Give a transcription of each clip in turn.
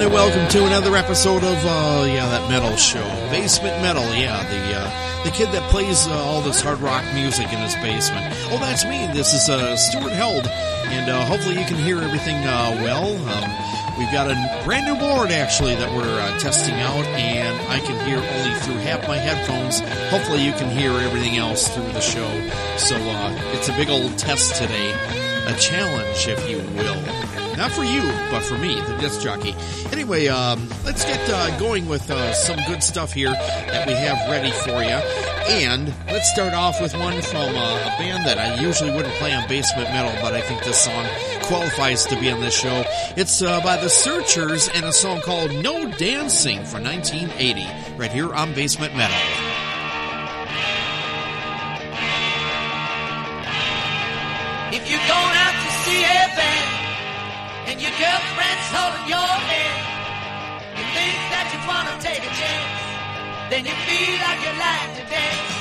And welcome to another episode of uh, yeah that metal show, Basement Metal. Yeah, the uh, the kid that plays uh, all this hard rock music in his basement. Oh, that's me. This is uh, Stuart Held, and uh, hopefully you can hear everything uh, well. Um, we've got a brand new board actually that we're uh, testing out, and I can hear only through half my headphones. Hopefully you can hear everything else through the show. So it's a big old test today, a challenge, if you will. Not for you, but for me, the disc jockey. Anyway, um, let's get uh, going with uh, some good stuff here that we have ready for you. And let's start off with one from uh, a band that I usually wouldn't play on Basement Metal, but I think this song qualifies to be on this show. It's uh, by The Searchers and a song called No Dancing from 1980, right here on Basement Metal. and you feel like you like to dance.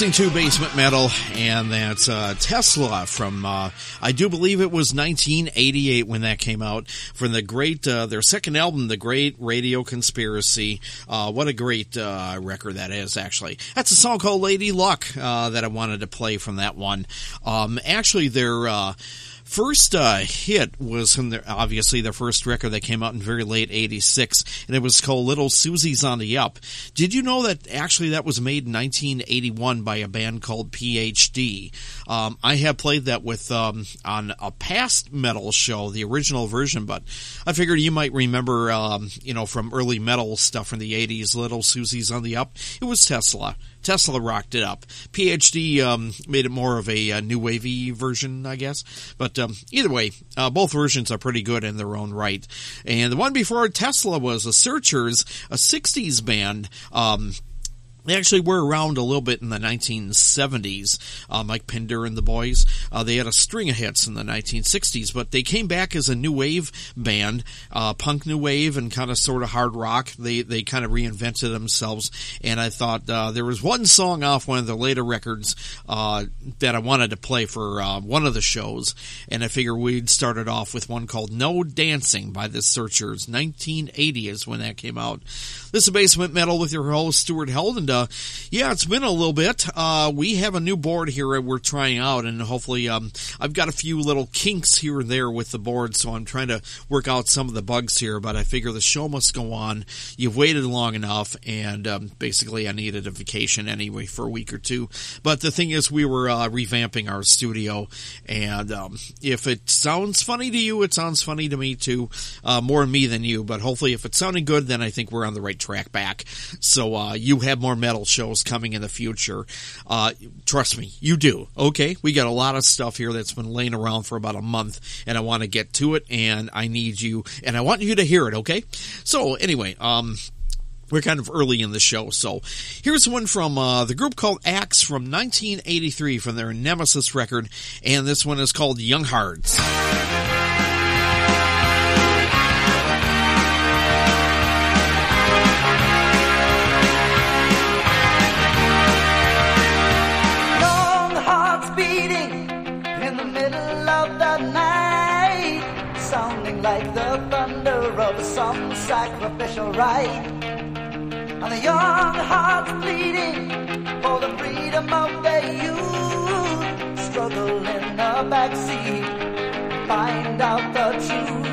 Listening to Basement Metal, and that's uh, Tesla from, uh, I do believe it was 1988 when that came out, from the great, uh, their second album, The Great Radio Conspiracy. Uh, what a great uh, record that is, actually. That's a song called Lady Luck uh, that I wanted to play from that one. Um, actually, their first uh, hit was in their, obviously their first record that came out in very late 86 and it was called little suzi's on the up. Did you know that actually that was made in 1981 by a band called phd um, i have played that with um, on a past metal show the original version but i figured you might remember um, you know from early metal stuff from the 80s little suzi's on the up. It was tesla Tesla rocked it up. PhD um, made it more of a, uh, new wavy version, I guess. But um, either way, uh, both versions are pretty good in their own right. And the one before Tesla was the Searchers, a '60s band. Um, they actually were around a little bit in the 1970s. Uh, Mike Pender and the boys. Uh, they had a string of hits in the 1960s, but they came back as a new wave band, uh, punk new wave and kind of sort of hard rock. They they kind of reinvented themselves, and I thought uh, there was one song off one of the later records uh, that I wanted to play for uh, one of the shows, and I figured we'd start it off with one called "No Dancing" by the Searchers. 1980 is when that came out. This is Basement Metal with your host Stuart Held, and uh, yeah, it's been a little bit. Uh, we have a new board here we're trying out, and hopefully, um, I've got a few little kinks here and there with the board, so I'm trying to work out some of the bugs here. But I figure the show must go on. You've waited long enough, and um, basically, I needed a vacation anyway for a week or two. But the thing is, we were uh, revamping our studio, and um, if it sounds funny to you, it sounds funny to me too, uh, more me than you. But hopefully, if it's sounding good, then I think we're on the right track back. So uh, you have more metal shows coming in the future. Uh, trust me, you do. Okay, we got a lot of stuff here that's been laying around for about a month, and I want to get to it, and I need you, and I want you to hear it. Okay, so anyway, um. We're kind of early in the show, so here's one from uh, the group called Axe from 1983 from their Nemesis record, and this one is called Young Hearts. Rite. And the young hearts bleeding for the freedom of their youth, struggle in the backseat, find out the truth.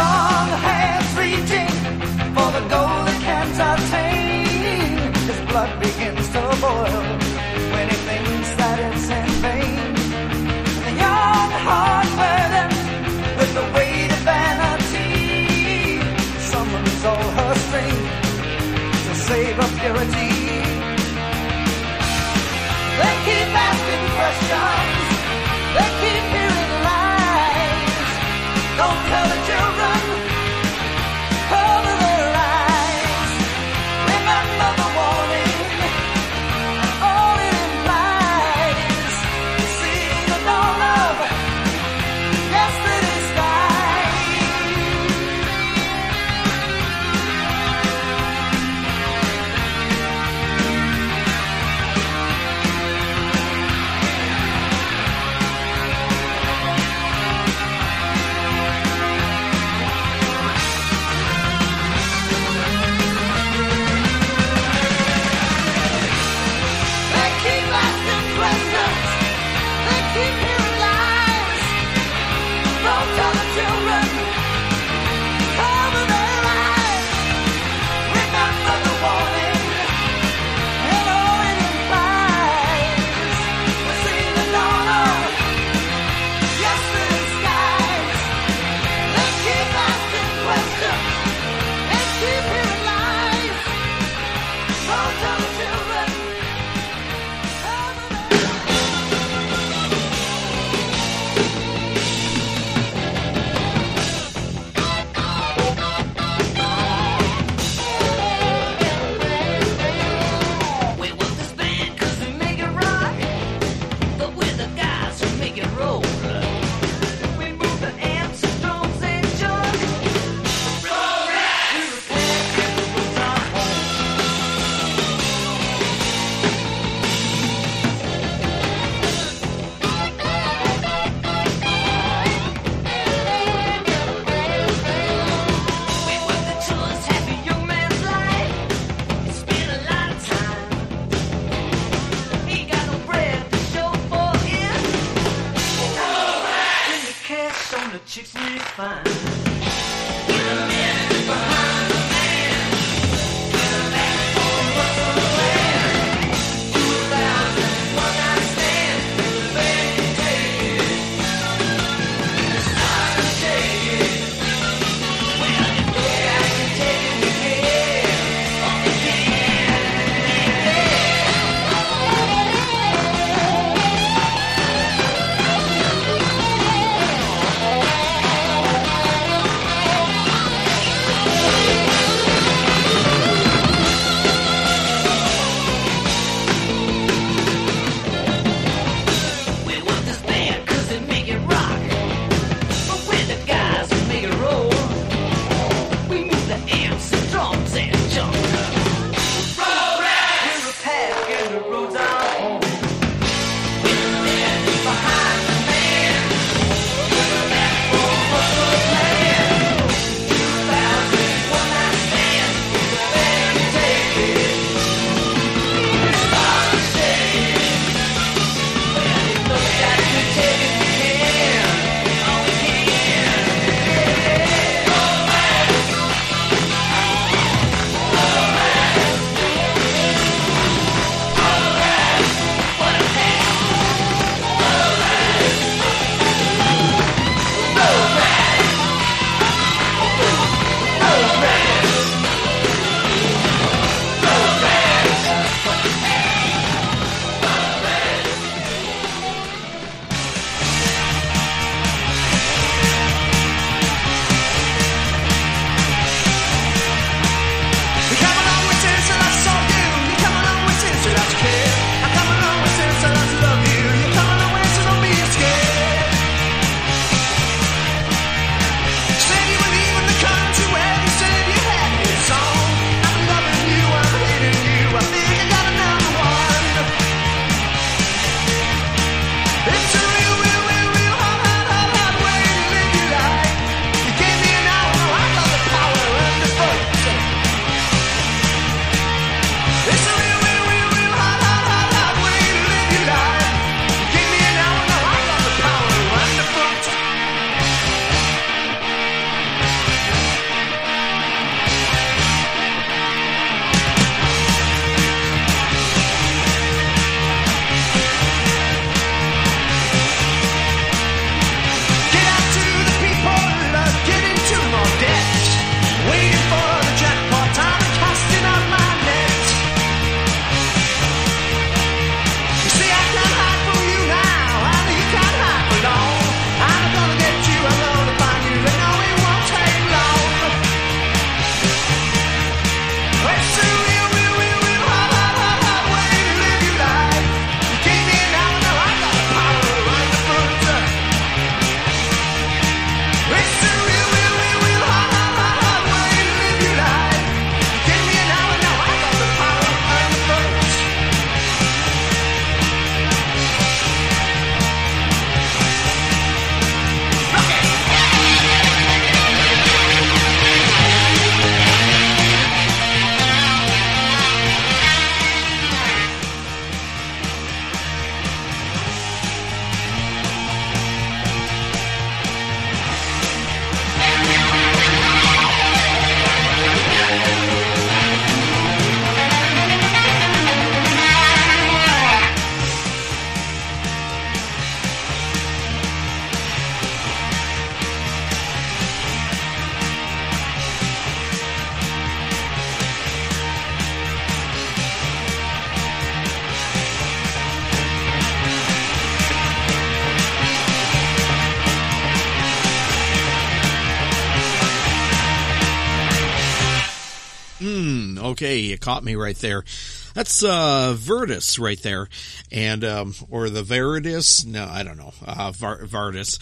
Young hands reaching for the. Boil when he thinks that it's in vain. The young heart burdened with the weight of vanity summons all her strength to save her purity. They keep asking questions. Okay, you caught me right there. That's uh, Vertus right there, and um, or the Veritas. No, I don't know. Uh, Var- Vardis.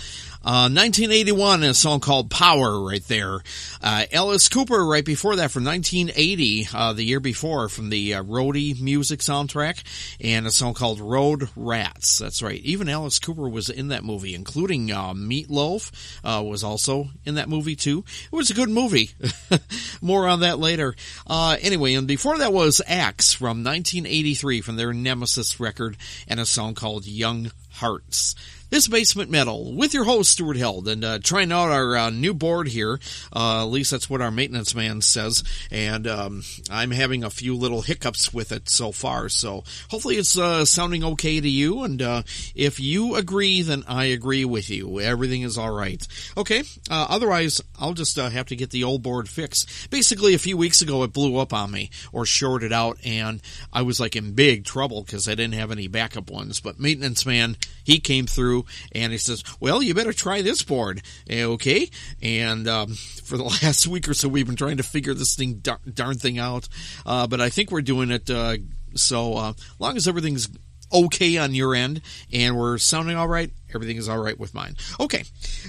Uh, 1981, a song called Power right there. Uh, Cooper right before that from 1980, uh, the year before from the uh, Roadie music soundtrack and a song called Road Rats. That's right. Even Alice Cooper was in that movie, including uh, Meatloaf uh, was also in that movie too. It was a good movie. More on that later. anyway, and before that was Axe from 1983 from their Nemesis record and a song called Young Hearts. This basement metal with your host Stuart Held and uh, trying out our uh, new board here. Uh, at least that's what our maintenance man says, and um, I'm having a few little hiccups with it so far. So hopefully it's uh, sounding okay to you. And uh, if you agree, then I agree with you. Everything is all right. Okay. Uh, otherwise, I'll just have to get the old board fixed. Basically, a few weeks ago, it blew up on me or shorted out, and I was like in big trouble because I didn't have any backup ones. But maintenance man, he came through and he says, "Well, you better try this board, Eh, okay?" And um, for the last week or so, we've been trying to figure this thing dar- darn thing out, uh, but I think we're doing it. Uh, so uh, long as everything's okay on your end and we're sounding all right, everything is all right with mine. Okay,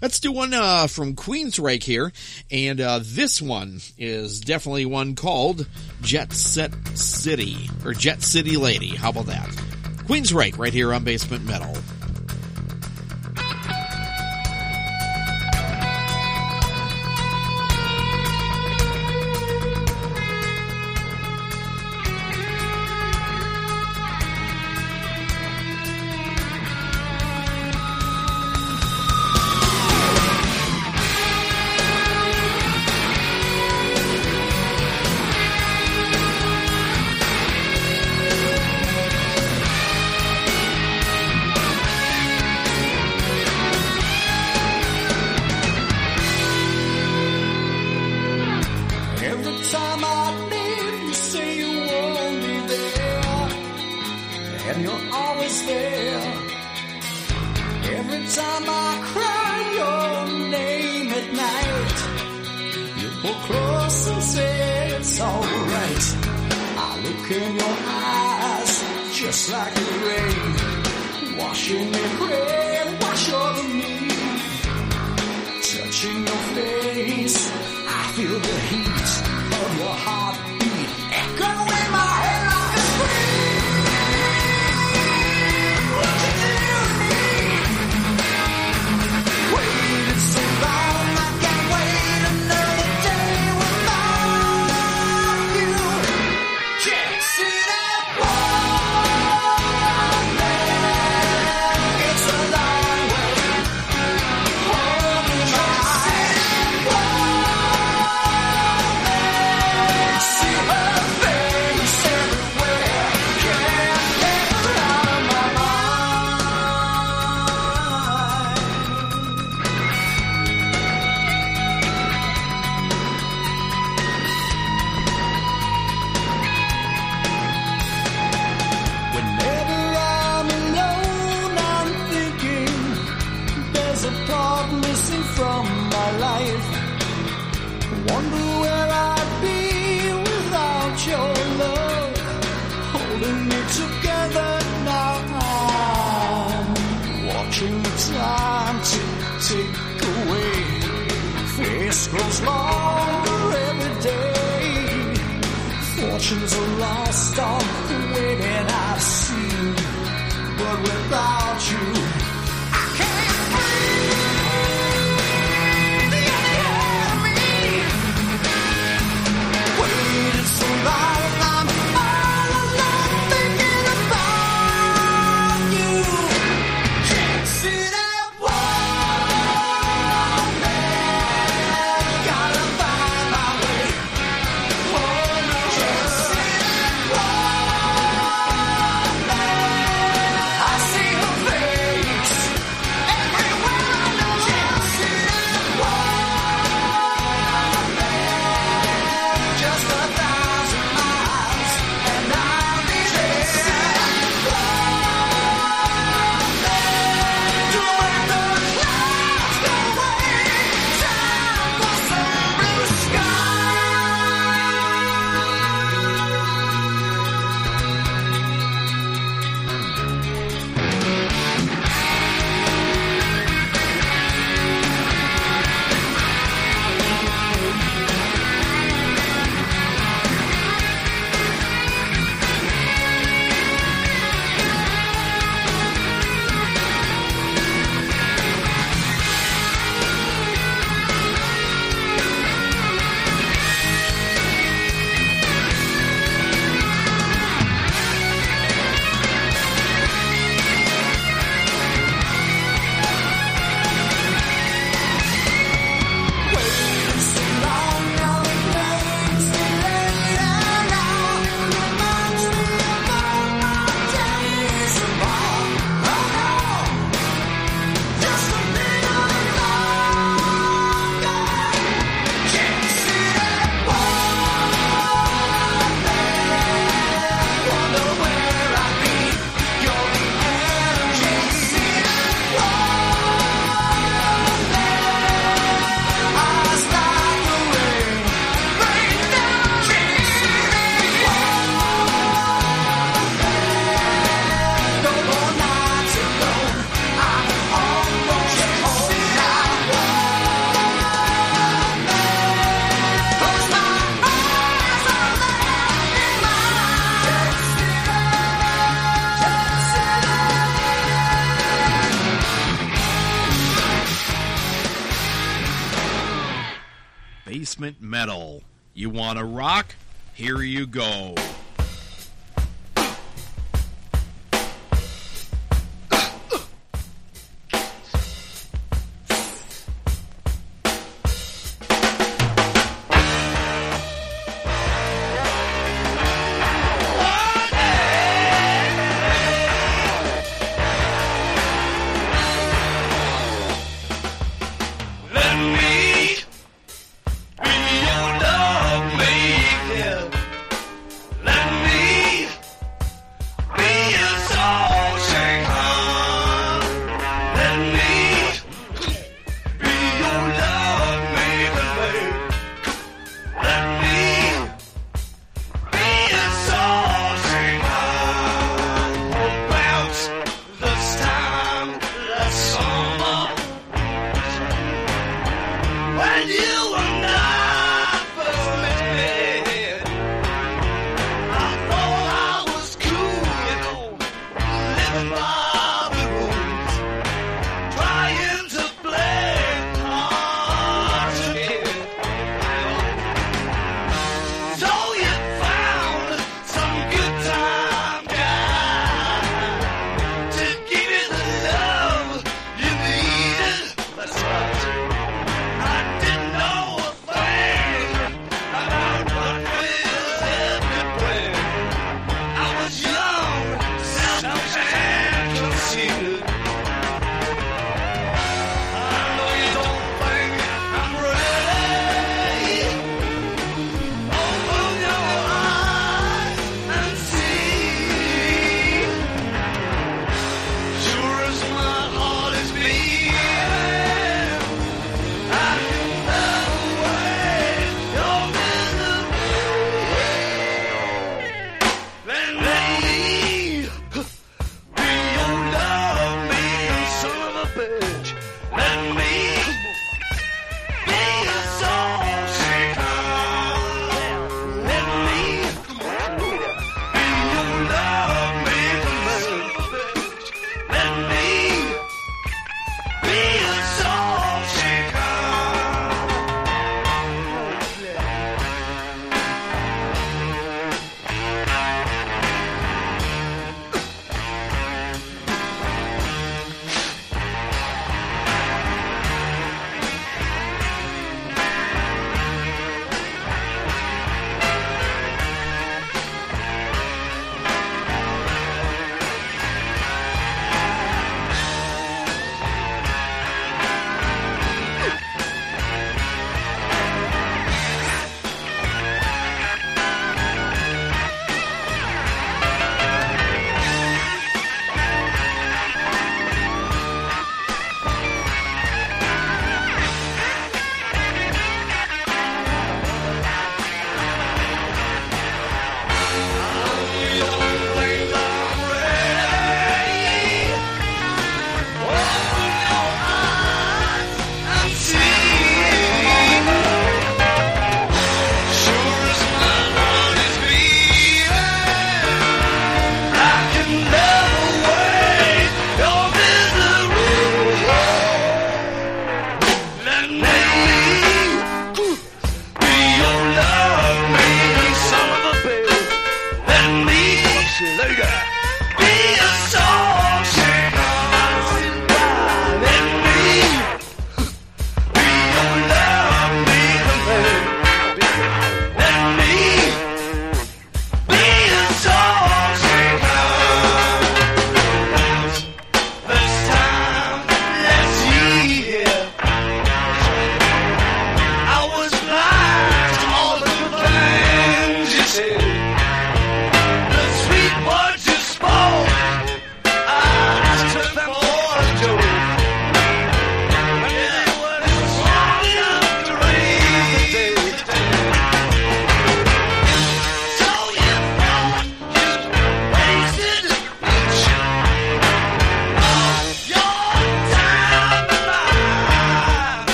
let's do one uh, from Queensryche here, and uh, this one is definitely one called Jet Set City or Jet City Lady. How about that? Queensryche right here on Basement Metal. Face grows longer every day. Fortunes are lost on the that I've seen, but without you, I you go.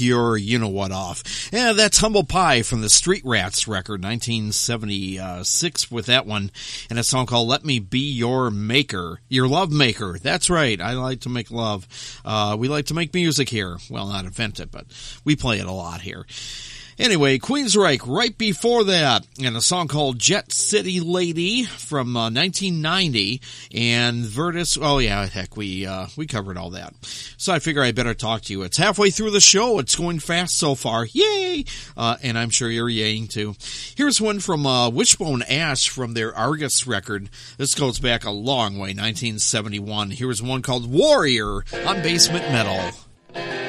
Your you know what off. Yeah, that's Humble Pie from the Street Rats record, 1976 with that one, and a song called Let Me Be Your Maker, Your Love Maker. That's right, I like to make love. Uh, we like to make music here. Well, not invent it, but we play it a lot here. Anyway, Queensryche right before that, and a song called Jet City Lady from uh, 1990, and Virtus. Oh yeah, heck, we uh, we covered all that. So I figure I better talk to you. It's halfway through the show. It's going fast so far. Yay! Uh, and I'm sure you're yaying too. Here's one from uh, Wishbone Ash from their Argus record. This goes back a long way, 1971. Here's one called Warrior on Basement Metal.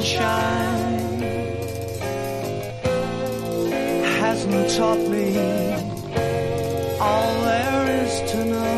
Sunshine hasn't taught me all there is to know.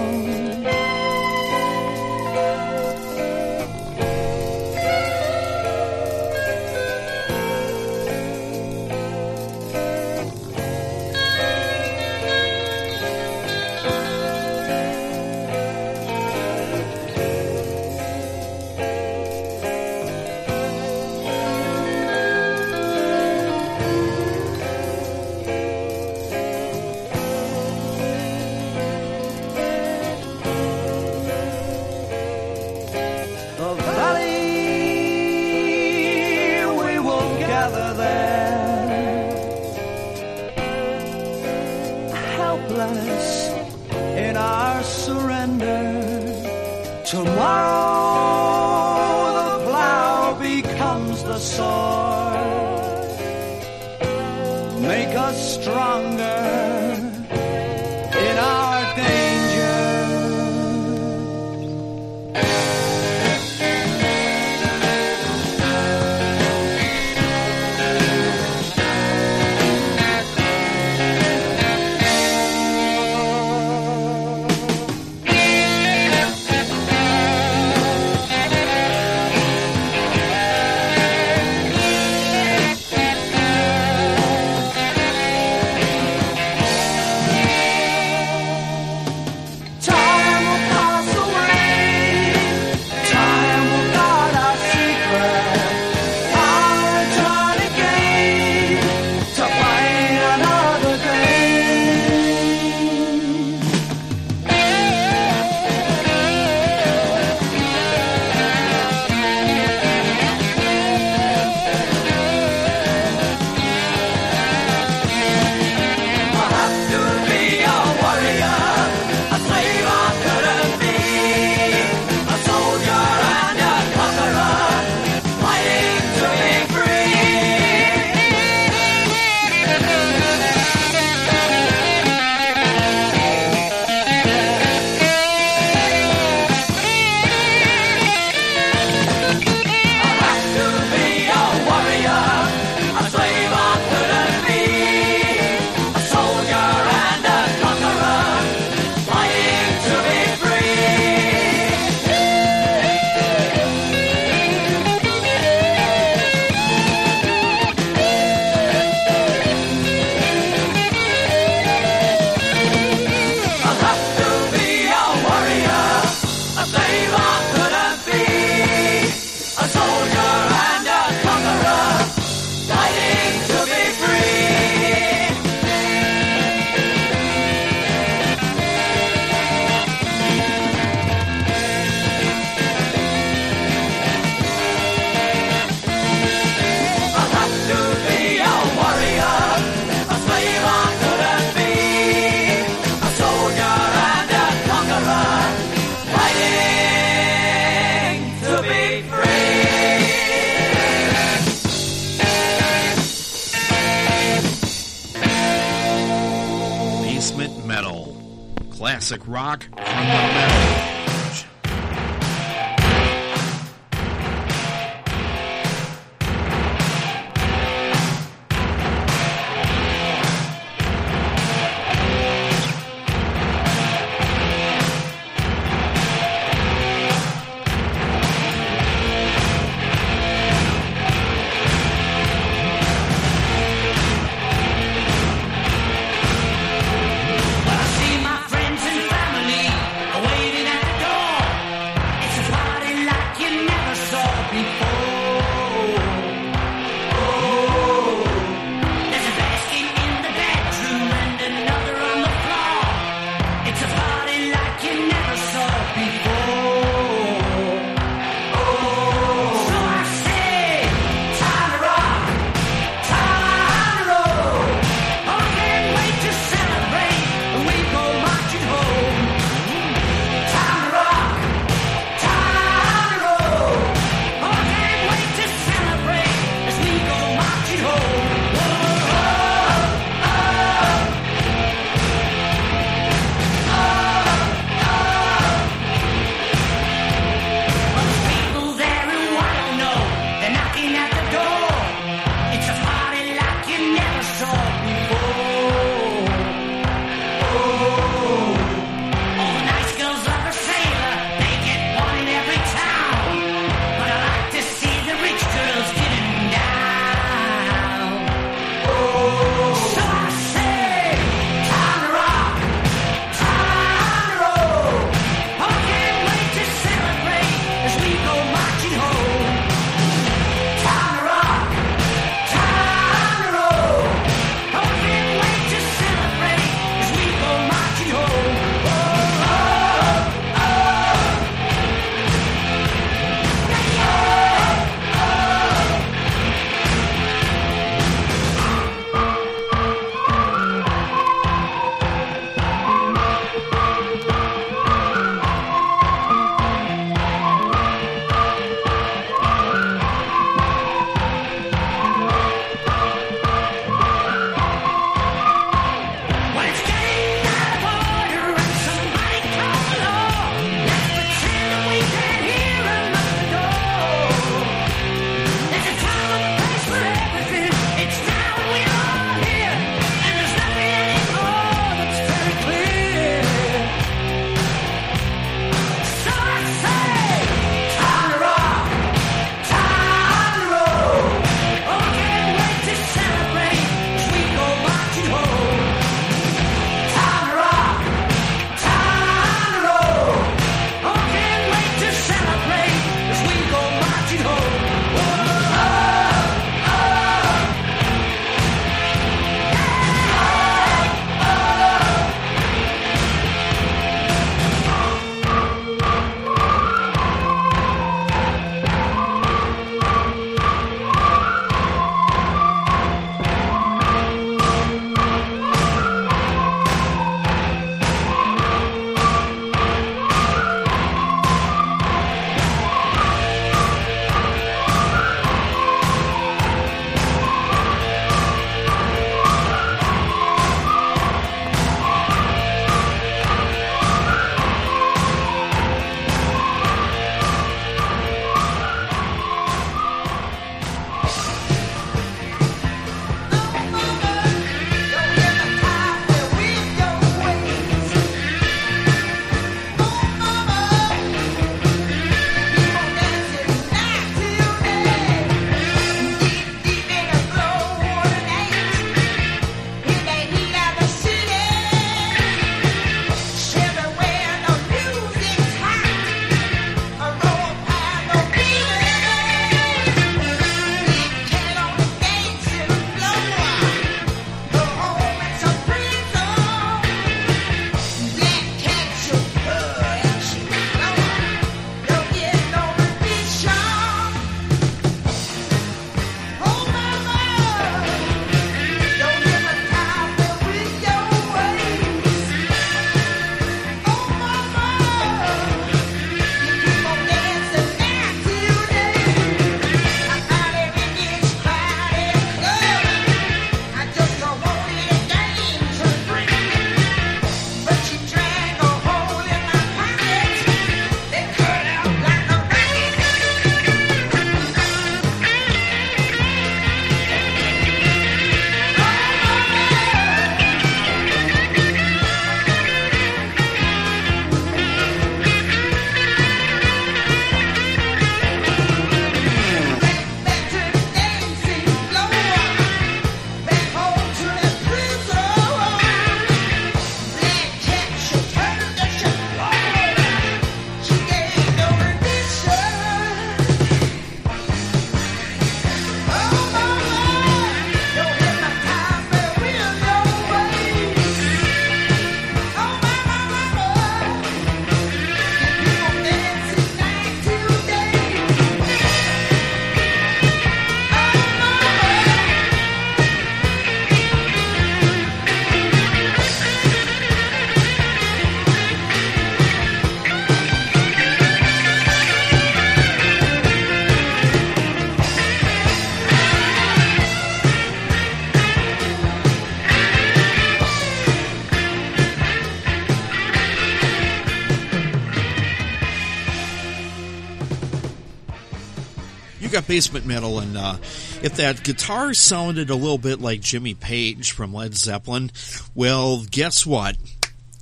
Basement metal, and uh, if that guitar sounded a little bit like Jimmy Page from Led Zeppelin, well, guess what?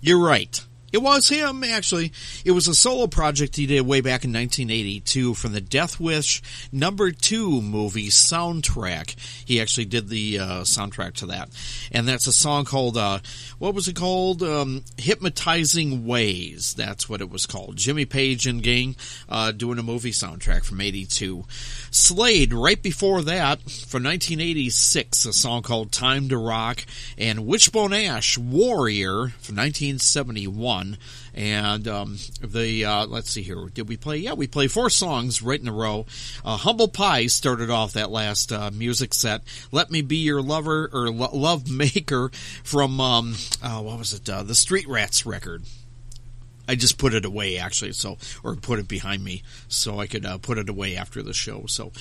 You're right. It was him, actually. It was a solo project he did way back in 1982 from the Death Wish number two movie soundtrack. He actually did the uh, soundtrack to that. And that's a song called, uh, what was it called? Um, Hypnotizing Ways. That's what it was called. Jimmy Page and gang uh, doing a movie soundtrack from 82. Slade, right before that, from 1986, a song called Time to Rock. And Wishbone Ash, Warrior, from 1971 and um, the uh, let's see here. Did we play? Yeah we played four songs right in a row. Uh, humble pie started off that last uh, music set. Let me be your lover or lo- love maker from um, uh, what was it? Uh, the street rats record I just put it away actually, so or put it behind me so I could uh, put it away after the show. So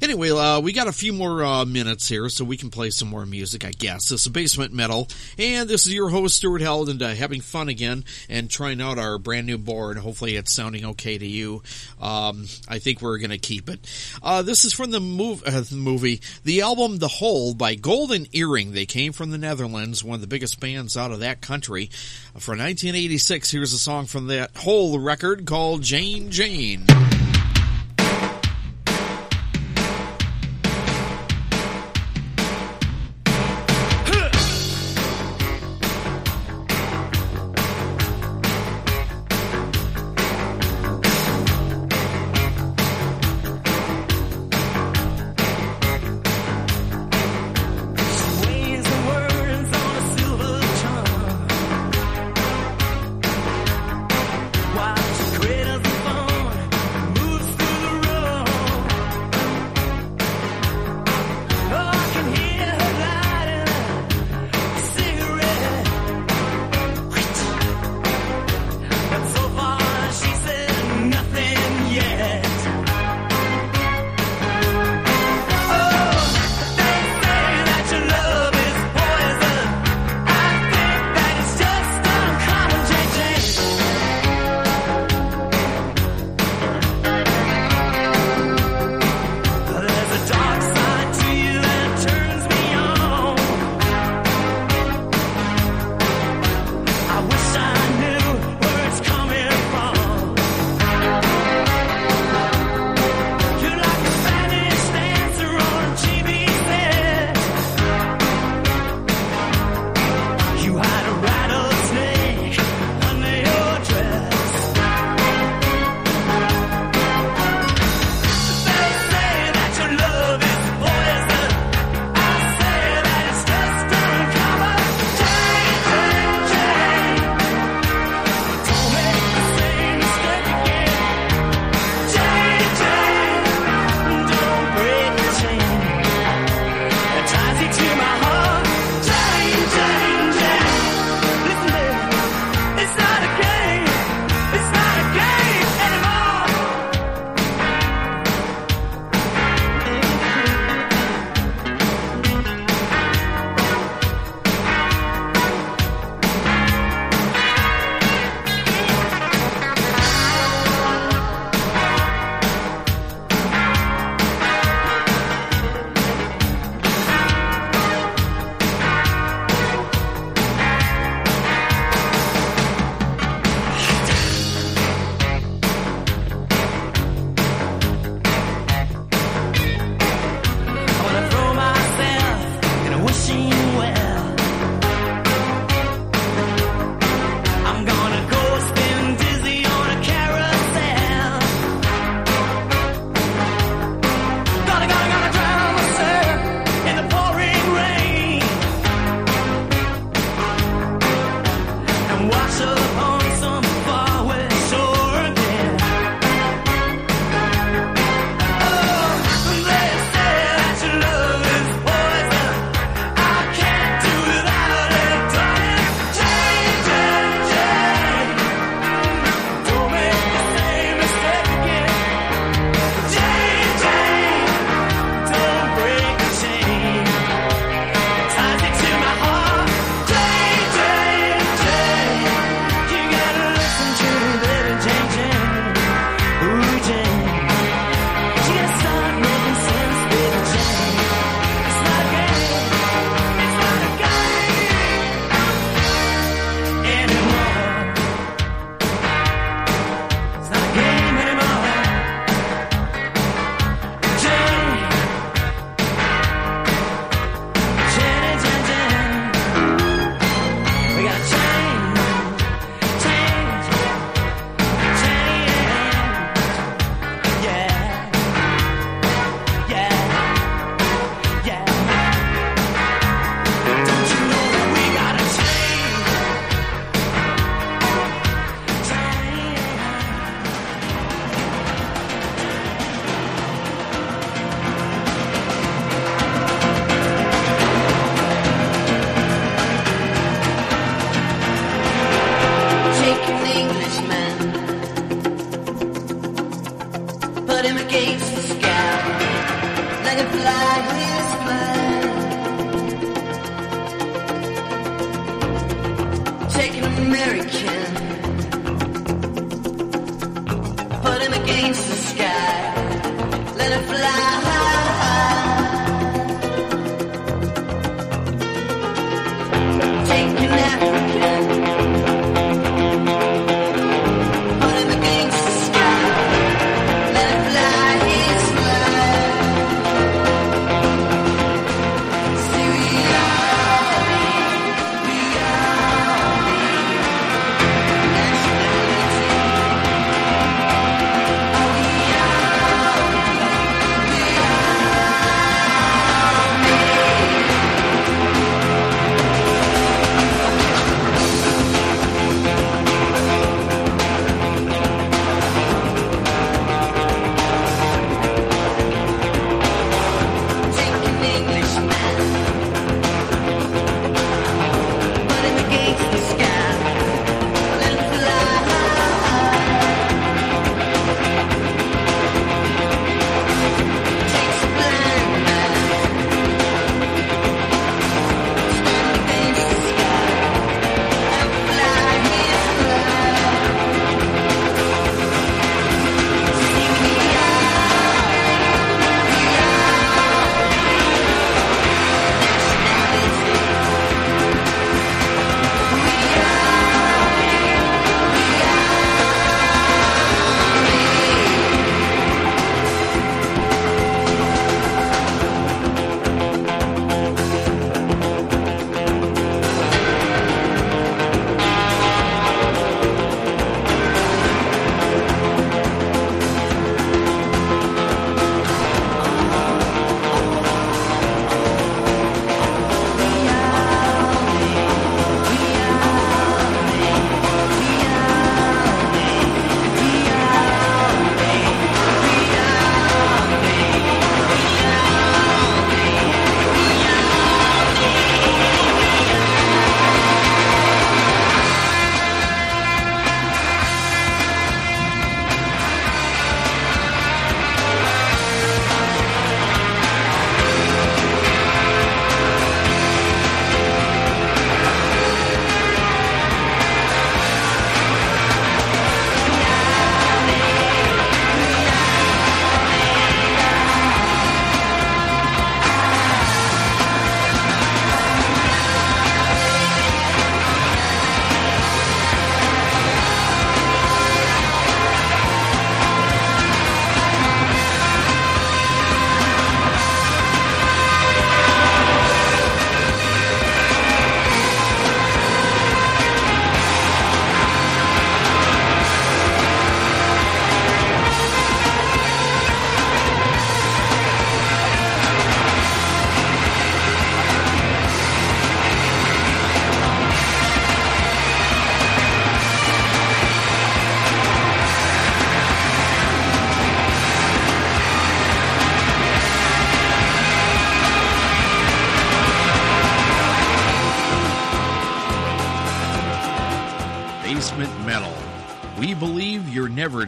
anyway, uh, we got a few more uh, minutes here, so we can play some more music, I guess. This is Basement Metal, and this is your host Stuart Held, and uh, having fun again and trying out our brand new board. Hopefully, it's sounding okay to you. Um, I think we're gonna keep it. Uh, this is from the mov- uh, movie, the album "The Hole" by Golden Earring. They came from the Netherlands, one of the biggest bands out of that country. For 1986, here's a song from that whole record called Jane Jane.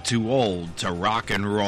Too old to rock and roll.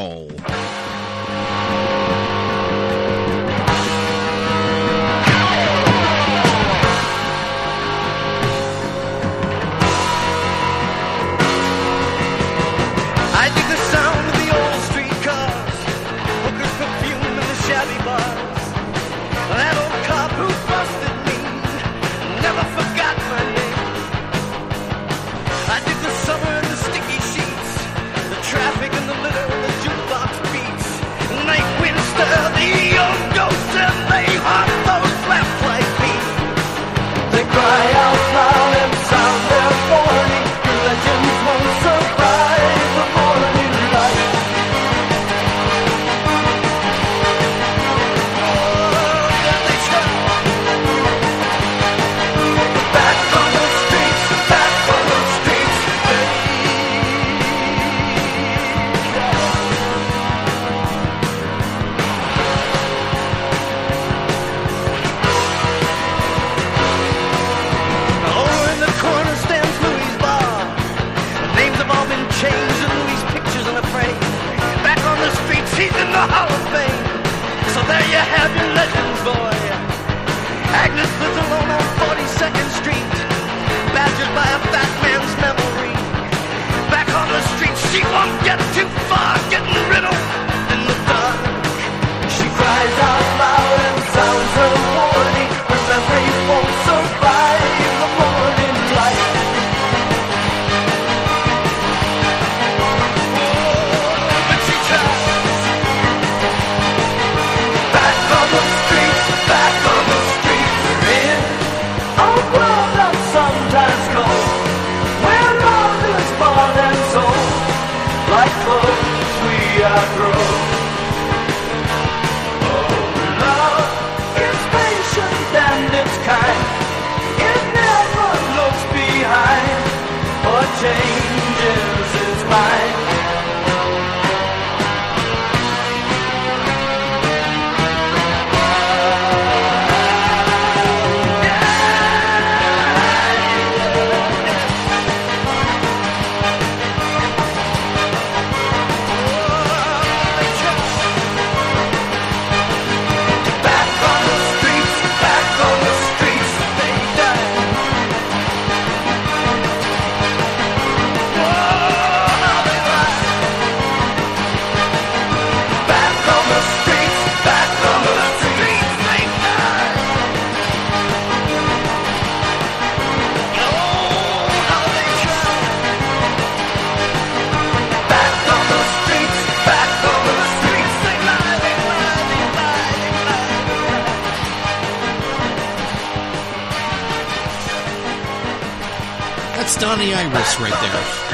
Donnie right there.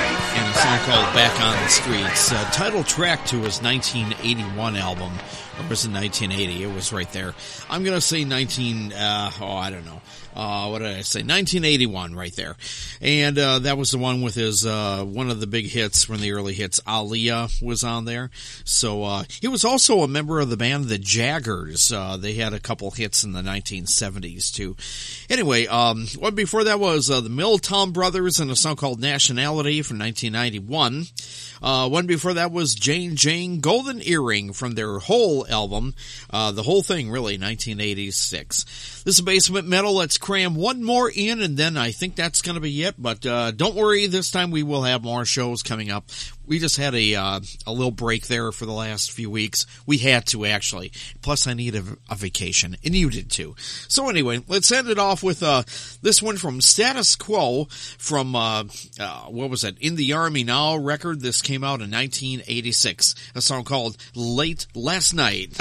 Called Back on the Streets. Uh, title track to his 1981 album. Or was it 1980? It was right there. I'm gonna say 19, uh, oh, I don't know. Uh, what did I say? 1981 right there. And, uh, that was the one with his, uh, one of the big hits from the early hits. Aliyah was on there. So, uh, he was also a member of the band The Jaggerz. Uh, they had a couple hits in the 1970s too. Anyway, um, one before that was, the Milltown Brothers and a song called Nationality from 1991. Uh, one before that was Jane Jane Golden Earring from their whole album, uh, the whole thing really, 1986. This is Basement Metal. Let's cram one more in and then I think that's gonna be it, but, uh, don't worry, this time we will have more shows coming up. We just had a, uh, a little break there for the last few weeks. We had to actually. Plus I need a, a vacation and you did too. So anyway, let's end it off with, uh, this one from Status Quo from, uh, uh, what was it? In the Army Now record. This came out in 1986. A song called Late Last Night.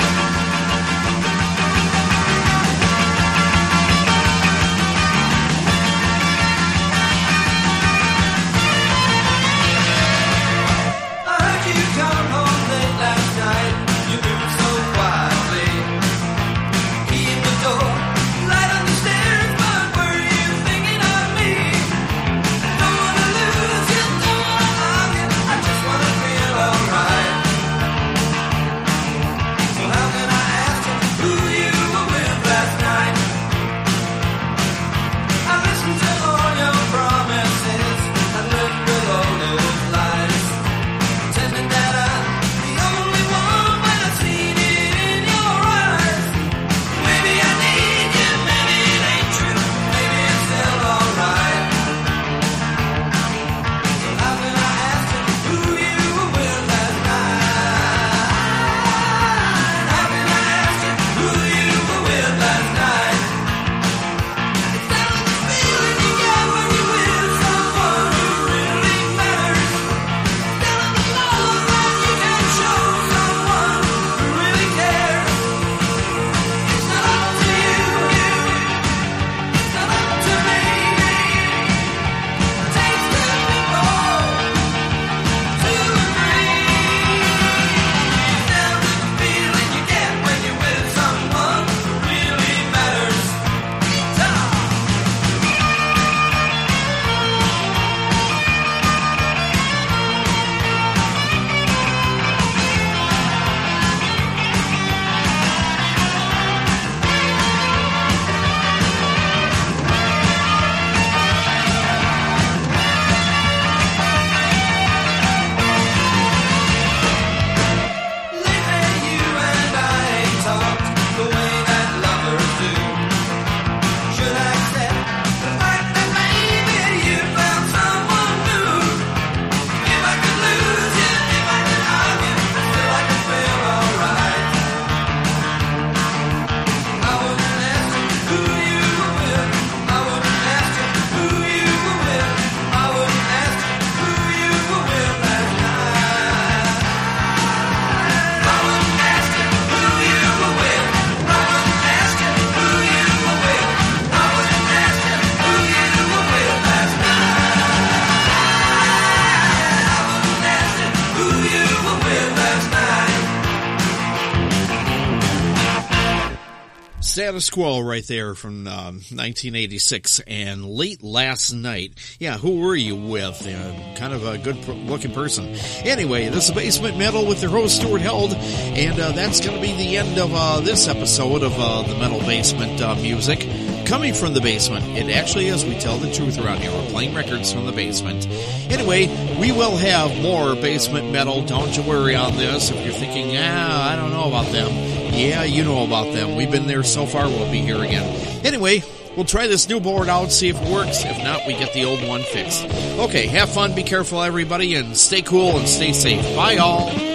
Quo right there from um, 1986 and late last night. Yeah, who were you with? Uh, kind of a good looking person. Anyway, this is Basement Metal with their host Stuart Held, and uh, that's going to be the end of uh, this episode of uh, the Metal Basement uh, music. Coming from the basement. It actually is. We tell the truth around here. We're playing records from the basement. Anyway, we will have more basement metal. Don't you worry on this. If you're thinking, ah, I don't know about them. Yeah, you know about them. We've been there so far. We'll be here again. Anyway, we'll try this new board out, see if it works. If not, we get the old one fixed. Okay, have fun, be careful, everybody, and stay cool and stay safe. Bye, all.